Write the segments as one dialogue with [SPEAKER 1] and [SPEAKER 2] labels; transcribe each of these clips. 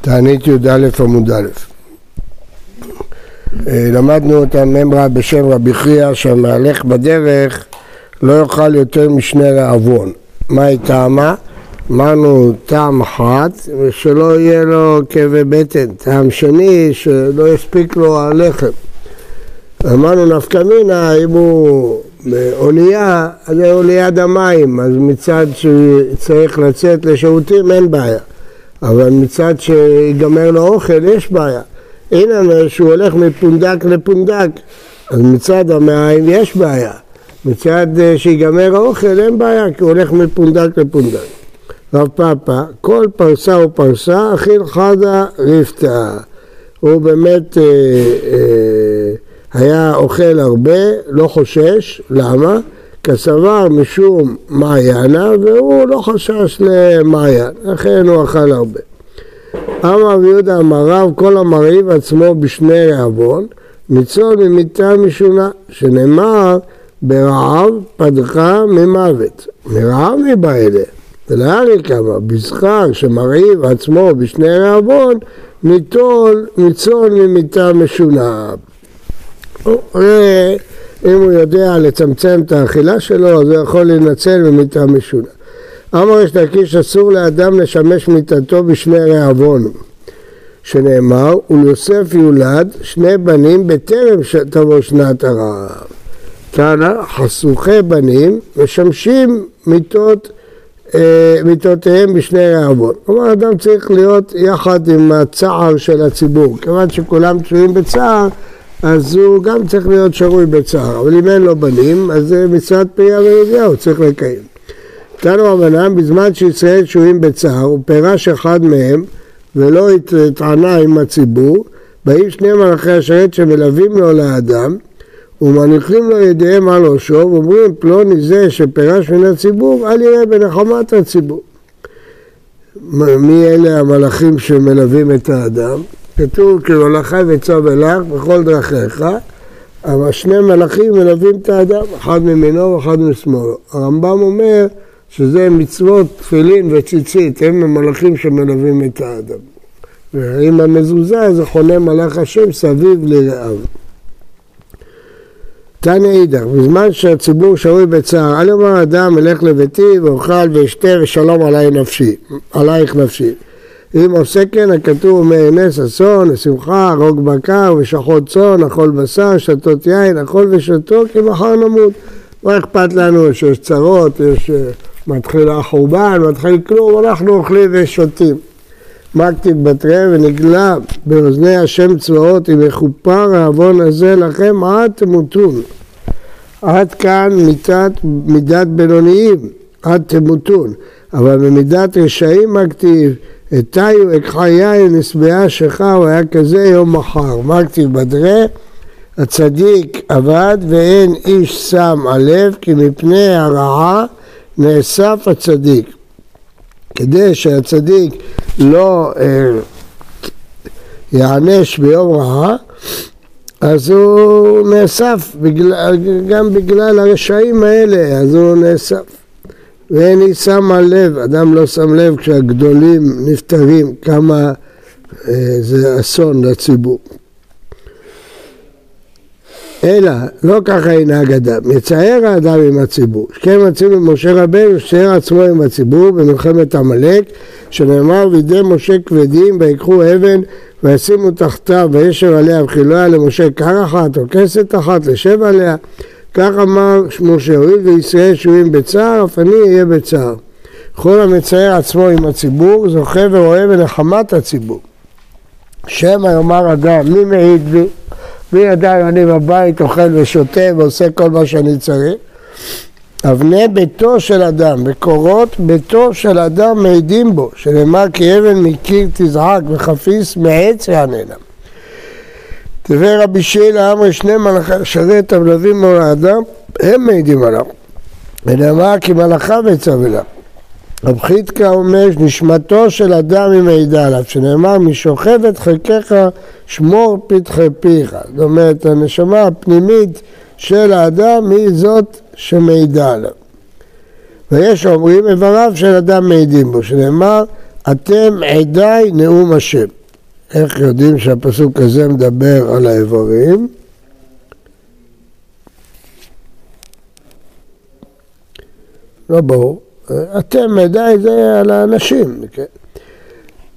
[SPEAKER 1] תענית י"א עמוד א'. אה, למדנו את הממרה בשם רבי חייא שהמהלך בדרך לא יאכל יותר משני רעבון. מה היא טעמה? אמרנו טעם אחת ושלא יהיה לו כאבי בטן, טעם שני שלא יספיק לו הלחם. אמרנו נפקא מינה אם הוא באונייה, אז הוא ליד המים, אז מצד שצריך לצאת לשירותים אין בעיה. אבל מצד שיגמר לו אוכל יש בעיה. הנה שהוא הולך מפונדק לפונדק, אז מצד המעיים יש בעיה. מצד אה, שיגמר האוכל אין בעיה, כי הוא הולך מפונדק לפונדק. רב פאפא, כל פרסה ופרסה, אכיל חדה ריפתא. הוא באמת אה, אה, היה אוכל הרבה, לא חושש, למה? כסבר משום מעיינה והוא לא חשש למעיין, לכן הוא אכל הרבה. אמר רבי יהודה אמר רב כל המרעיב עצמו בשני רעבון ניצול ממיתה משונה שנאמר ברעב פדחה ממוות מרעב מבעלה. ולארי כמה בזכר שמרעיב עצמו בשני רעבון ניטול ניצול ממיתה משונה אם הוא יודע לצמצם את האכילה שלו, אז הוא יכול להינצל ממיתה משונה. אמר יש להקיש אסור לאדם לשמש מיתתו בשני רעבון, שנאמר, וליוסף יולד שני בנים בטרם תבוא שנת הרעב. טענה, חסוכי בנים משמשים מיתות, אה, מיתותיהם בשני רעבון. כלומר, אדם צריך להיות יחד עם הצער של הציבור. כיוון שכולם תשויים בצער, אז הוא גם צריך להיות שרוי בצער, אבל אם אין לו בנים, אז זה מצוות פריה ורבייה, הוא צריך לקיים. תנו רבנן, בזמן שישראל שוהים בצער, הוא פירש אחד מהם ולא התענה עם הציבור, באים שני מלאכי השרת שמלווים לו לאדם ומניחים לו ידיהם על ראשו ואומרים פלוני זה שפירש מן הציבור אל יראה בנחמת הציבור. מי אלה המלאכים שמלווים את האדם? כתוב כי מלאכי וצו אלך בכל דרכיך, אבל שני מלאכים מלווים את האדם, אחד ממינו ואחד משמאלו. הרמב"ם אומר שזה מצוות תפילין וציצית, הם המלאכים שמלווים את האדם. ועם המזוזה זה חונה מלאך השם סביב לרעיו. תנא אידך, בזמן שהציבור שרוי בצער, אל יאמר אדם, אלך לביתי ואוכל ואשתה ושלום עלי נפשי, עלייך נפשי. אם עושה כן, הכתוב אומר נס אסון, שמחה, הרוג בקר ושחוט צאן, אכול בשר, שתות יין, אכול ושתו, כי מחר נמות. מה אכפת לנו שיש צרות, יש אה, מתחיל החורבן, מתחיל כלום, אנחנו אוכלים ושותים. מקטיב בתרי ונגלה באוזני השם צבאות, אם יכופר העוון הזה לכם עד תמותון. עד כאן מידת, מידת בינוניים, עד תמותון. אבל במידת רשעים מקטיב אתיו אקחה יין נשבעה שכה, הוא היה כזה יום מחר. מה כתיב בדרה? הצדיק עבד ואין איש שם הלב כי מפני הרעה נאסף הצדיק. כדי שהצדיק לא אה, יענש ביום רעה, אז הוא נאסף, בגלל, גם בגלל הרשעים האלה, אז הוא נאסף. ואין היא שמה לב, אדם לא שם לב כשהגדולים נפטרים, כמה אה, זה אסון לציבור. אלא, לא ככה ינהג אדם, יצער האדם עם הציבור. שכן מצינו משה רבנו, שצייר עצמו עם הציבור במלחמת עמלק, שנאמר וידי משה כבדים ויקחו אבן וישימו תחתיו וישר עליה וכילויה למשה קר אחת או כסת אחת לשב עליה כך אמר משה, הואיל וישראל שוהים בצער, אף אני אהיה בצער. כל המצייר עצמו עם הציבור, זוכה ורואה בנחמת הציבור. שמא יאמר אדם, מי מעיד בי? מי ידע אם אני בבית אוכל ושותה ועושה כל מה שאני צריך? אבני ביתו של אדם וקורות ביתו של אדם מעידים בו, שנאמר כי אבן מקיר תזעק וחפיס מעץ יעננה. דברי רבי שילה אמרי שני מלאכי המלווים מול האדם, הם מעידים עליו. ונאמר כי מלאכיו אליו. רב חיתקה אומר נשמתו של אדם היא מעידה עליו, שנאמר משוכב את חלקך שמור פתחי פיך. זאת אומרת הנשמה הפנימית של האדם היא זאת שמעידה עליו. ויש אומרים איבריו של אדם מעידים בו, שנאמר אתם עדיי נאום השם. איך יודעים שהפסוק הזה מדבר על האיברים? לא ברור. אתם עדיי זה על האנשים. כן?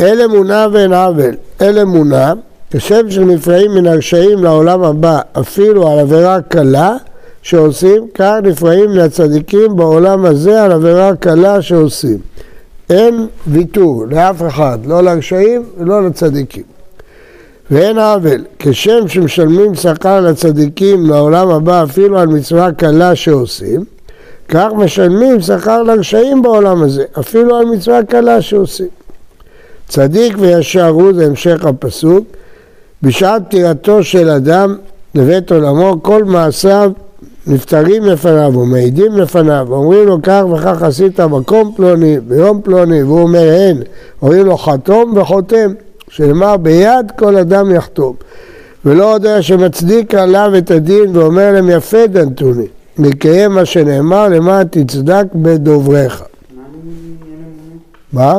[SPEAKER 1] אל אמונה ואין עוול. אל אמונה, כשם שנפרעים מן הרשעים לעולם הבא, אפילו על עבירה קלה שעושים, כך נפרעים מהצדיקים בעולם הזה על עבירה קלה שעושים. אין ויתור לאף אחד, לא לרשעים ולא לצדיקים. ואין עוול, כשם שמשלמים שכר לצדיקים לעולם הבא אפילו על מצווה קלה שעושים, כך משלמים שכר לרשעים בעולם הזה, אפילו על מצווה קלה שעושים. צדיק וישר הוא, זה המשך הפסוק, בשעת פטירתו של אדם לבית עולמו, כל מעשיו נפטרים לפניו ומעידים לפניו, אומרים לו כך וכך עשית מקום פלוני, ביום פלוני, והוא אומר הן, אומרים לו חתום וחותם, שנאמר ביד כל אדם יחתום. ולא יודע שמצדיק עליו את הדין ואומר להם יפה דנתוני, מקיים מה שנאמר למען תצדק בדובריך. מה?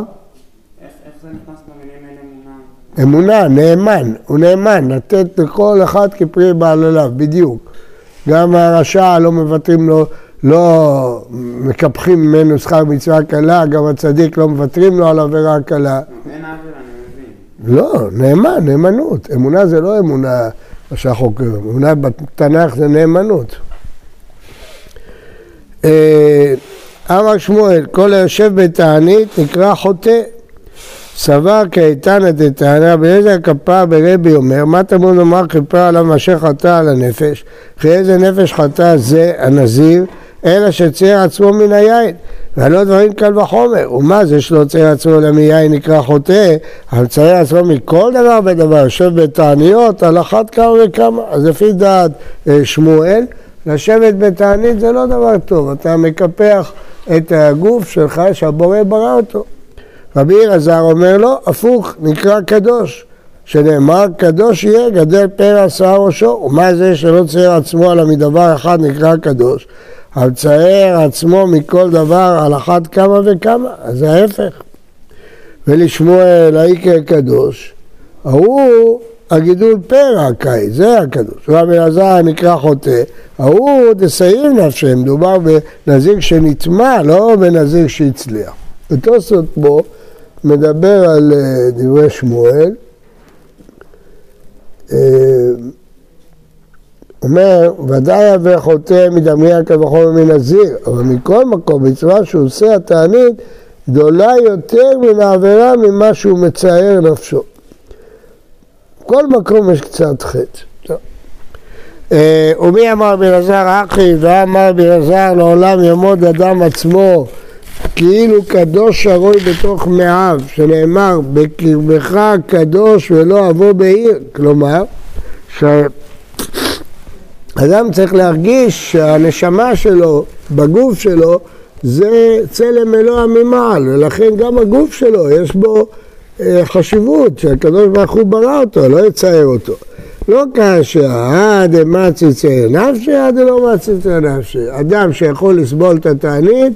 [SPEAKER 1] אמונה, נאמן, הוא נאמן, לתת לכל אחד כפרי בעלליו, בדיוק. גם הרשע לא מוותרים לו, לא מקפחים ממנו שכר מצווה קלה, גם הצדיק לא מוותרים לו על עבירה קלה. אין עוול, אני מבין. לא, נאמן, נאמנות. אמונה זה לא אמונה, מה שאנחנו קוראים, אמונה בתנ"ך זה נאמנות. אה, אמר שמואל, כל היושב בתענית נקרא חוטא. סבר כאיתנא דתנא, באיזה כפר ברבי אומר, מה תמוד לומר כפר עליו מאשר חטא על הנפש? כי איזה נפש חטא זה הנזיר, אלא שצייר עצמו מן היין. והלא דברים קל וחומר. ומה זה שלא צייר עצמו אלא מיין נקרא חוטא, אבל צייר עצמו מכל דבר ודבר, יושב בתעניות על אחת כמה וכמה. אז לפי דעת אה, שמואל, לשבת בתענית זה לא דבר טוב, אתה מקפח את הגוף שלך שהבורא ברא אותו. רבי אלעזר אומר לו, הפוך, נקרא קדוש, שנאמר קדוש יהיה גדל פרע שיער ראשו, ומה זה שלא צייר עצמו אלא מדבר אחד נקרא קדוש, אבל צייר עצמו מכל דבר על אחת כמה וכמה, אז זה ההפך. ולשמואל האיקר קדוש, ההוא הגידול פרע קאי, זה הקדוש. רבי אלעזר נקרא חוטא, ההוא דסיים נפשם, מדובר בנזיר שנטמע, לא בנזיר שהצליח. ותוספות פה מדבר על אה, דברי שמואל, אה, אומר, ודאי אבי חוטא מדמיין כבכל מנזיר, אבל מכל מקום, מצווה שהוא עושה התענית גדולה יותר מן העבירה ממה שהוא מצער נפשו. כל מקום יש קצת חטא. אה, ומי אמר בלעזר אחי ואמר בלעזר לעולם יעמוד אדם עצמו כאילו קדוש הרוי בתוך מאיו, שנאמר בקרבך קדוש ולא אבוא בעיר, כלומר שאדם צריך להרגיש שהנשמה שלו בגוף שלו זה צלם אלוה ממעל, ולכן גם הגוף שלו יש בו אה, חשיבות שהקדוש ברוך הוא ברא אותו, לא יצייר אותו. לא כאשר עד אמצי צייר נפשי, עד לא מצי צייר נפשי. אדם שיכול לסבול את התענית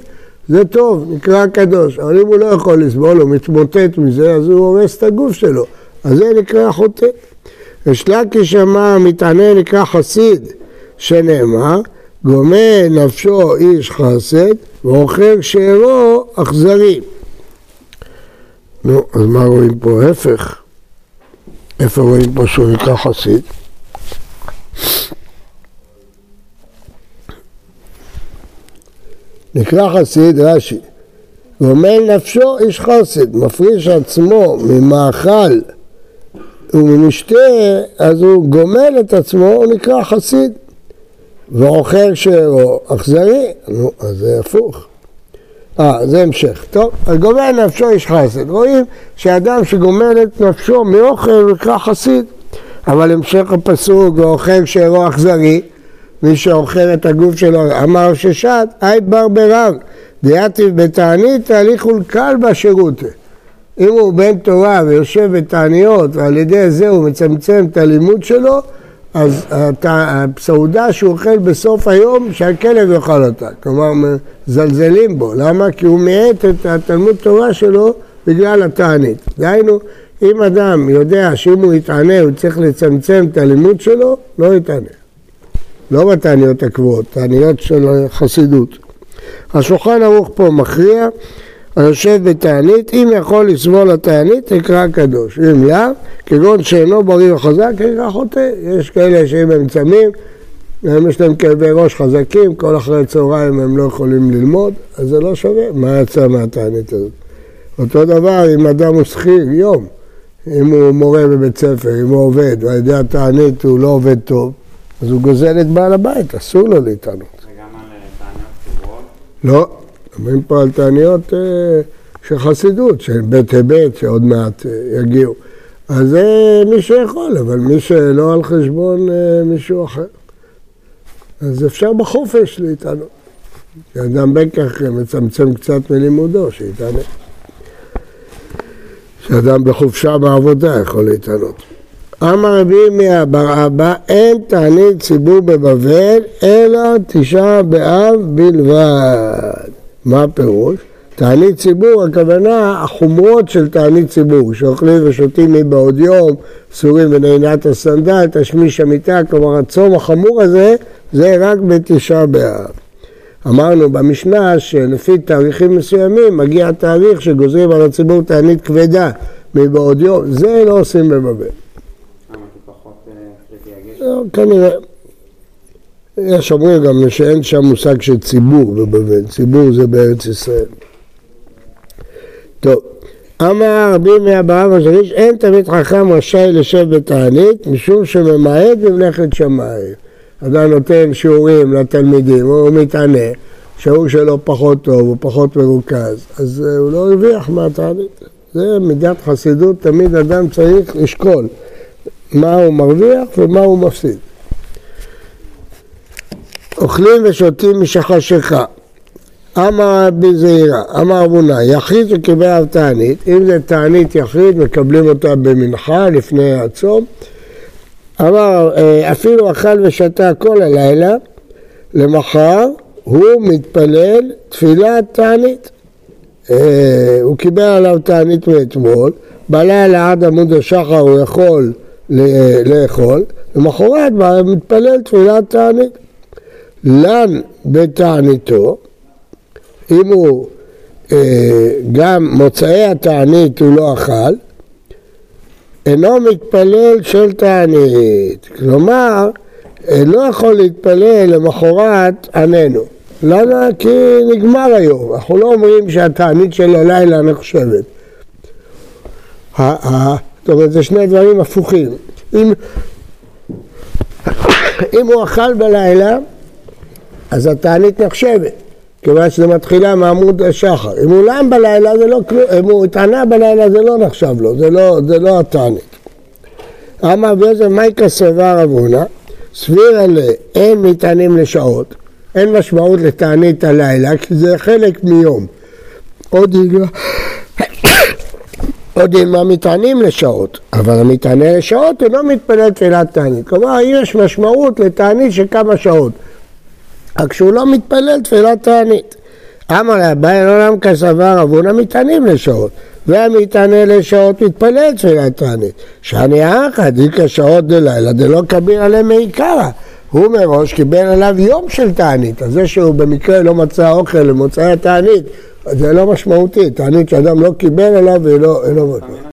[SPEAKER 1] זה טוב, נקרא קדוש, אבל אם הוא לא יכול לסבול, הוא מתמוטט מזה, אז הוא הורס את הגוף שלו, אז זה נקרא חוטא. ושלקי שמע מתענה נקרא חסיד, שנאמר, גומל נפשו איש חסד, ואוכל שארו אכזרי. נו, אז מה רואים פה? ההפך. איפה רואים פה שהוא נקרא חסיד? נקרא חסיד רש"י, גומל נפשו איש חסד, מפריש עצמו ממאכל וממשתה, אז הוא גומל את עצמו, הוא נקרא חסיד. ואוכל שארו אכזרי, נו, אז זה הפוך. אה, זה המשך. טוב, אז גומל נפשו איש חסד. רואים שאדם שגומל את נפשו מאוכל הוא נקרא חסיד. אבל המשך הפסוק, ואוכל שארו אכזרי, מי שאוכל את הגוף שלו, אמר ששת, היי בר ברב, דיאטיב בתענית, תהליך קל בשירות. אם הוא בן תורה ויושב בתעניות ועל ידי זה הוא מצמצם את הלימוד שלו, אז הסעודה שהוא אוכל בסוף היום, שהכלב יאכל אותה. כלומר, מזלזלים בו. למה? כי הוא מאט את התלמוד תורה שלו בגלל התענית. דהיינו, אם אדם יודע שאם הוא יתענה הוא צריך לצמצם את הלימוד שלו, לא יתענה. לא בתעניות הקבועות, תעניות של חסידות. השולחן ערוך פה מכריע, היושב בתענית, אם יכול לסבול התענית, יקרא קדוש. אם לאו, כגון שאינו בריא וחזק, יקרא חוטא. יש כאלה שאם הם צמים, גם יש להם כאבי ראש חזקים, כל אחרי צהריים הם לא יכולים ללמוד, אז זה לא שווה. מה יצא מהתענית הזאת? אותו דבר אם אדם הוא שכיר, יום. אם הוא מורה בבית ספר, אם הוא עובד, ועל ידי התענית הוא לא עובד טוב, אז הוא גוזל את בעל הבית, אסור לו להתענות.
[SPEAKER 2] על אה, תעניות קבועות?
[SPEAKER 1] לא, מדברים פה על תעניות אה, של חסידות, של בית היבט, שעוד מעט אה, יגיעו. אז זה מי שיכול, אבל מי שלא על חשבון מישהו אחר. אז אפשר בחופש להתענות. אדם בין כך מצמצם קצת מלימודו, שיתענה. שאדם בחופשה בעבודה יכול להתענות. אמר רבי ירמיה בר אבא, אין תענית ציבור בבבל, אלא תשעה באב בלבד. מה הפירוש? תענית ציבור, הכוונה החומרות של תענית ציבור, שאוכלים ושותים מבעוד יום, סורים ונעינת הסנדל, תשמיש המיטה, כלומר הצום החמור הזה, זה רק בתשעה באב. אמרנו במשנה שלפי תאריכים מסוימים מגיע תאריך שגוזרים על הציבור תענית כבדה מבעוד יום, זה לא עושים בבבל.
[SPEAKER 2] למה? כי פחות אה, קריטי הגשם?
[SPEAKER 1] לא, כנראה. יש אומרים גם שאין שם מושג של ציבור בבבל, ציבור זה בארץ ישראל. טוב, אמר רבי מאברהם הזריש, אין תמיד חכם רשאי לשב בתענית משום שממעט במלאכת שמיים. אדם נותן שיעורים לתלמידים, הוא מתענה, שיעור שלו פחות טוב, הוא פחות מרוכז, אז אה, הוא לא הרוויח מהתענית. זה מידת חסידות, תמיד אדם צריך לשקול מה הוא מרוויח ומה הוא מפסיד. אוכלים ושותים משחשיכה. אמר רבי זעירא, אמר אבונה, יחיד שקיבל עליו תענית, אם זה תענית יחיד, מקבלים אותה במנחה לפני הצום. אמר, אה, אפילו אכל ושתה כל הלילה, למחר הוא מתפלל תפילת תענית. אה, הוא קיבל עליו תענית מאתמול, בלילה עד עמוד השחר הוא יכול לאכול, למחרת מתפלל תפילת תענית. לן בתעניתו, אם הוא אה, גם מוצאי התענית הוא לא אכל, אינו מתפלל של תענית. כלומר, אה, לא יכול להתפלל למחרת עננו. למה? כי נגמר היום. אנחנו לא אומרים שהתענית של הלילה נחשבת. זאת אומרת, זה שני דברים הפוכים. אם, אם הוא אכל בלילה, אז התענית נחשבת, כיוון שזה מתחילה מעמוד השחר. אם הוא לם בלילה זה לא כלום, אם הוא התענה בלילה זה לא נחשב לו, זה לא, זה לא התענית. אמר יוסף מייקה סבר רב הונא, סבירה ל... אין מטענים לשעות, אין משמעות לתענית הלילה, כי זה חלק מיום. עוד ילמה, עוד ילמה מטענים לשעות, אבל המטענה לשעות אינו מתפלל תפילת תענית. כלומר, יש משמעות לתענית של כמה שעות. רק שהוא לא מתפלל תפילת תענית. אמר לאביי לעולם כסבר אבונה מטענים לשעות, והמטענה לשעות מתפלל תפילת תענית. שאני אחא דיקא שעות דלילה דלא קביל עליהם מעיקרא. הוא מראש קיבל עליו יום של תענית, אז זה שהוא במקרה לא מצא אוכל למוצאי התענית, זה לא משמעותי, תענית שאדם לא קיבל עליו ולא... לא...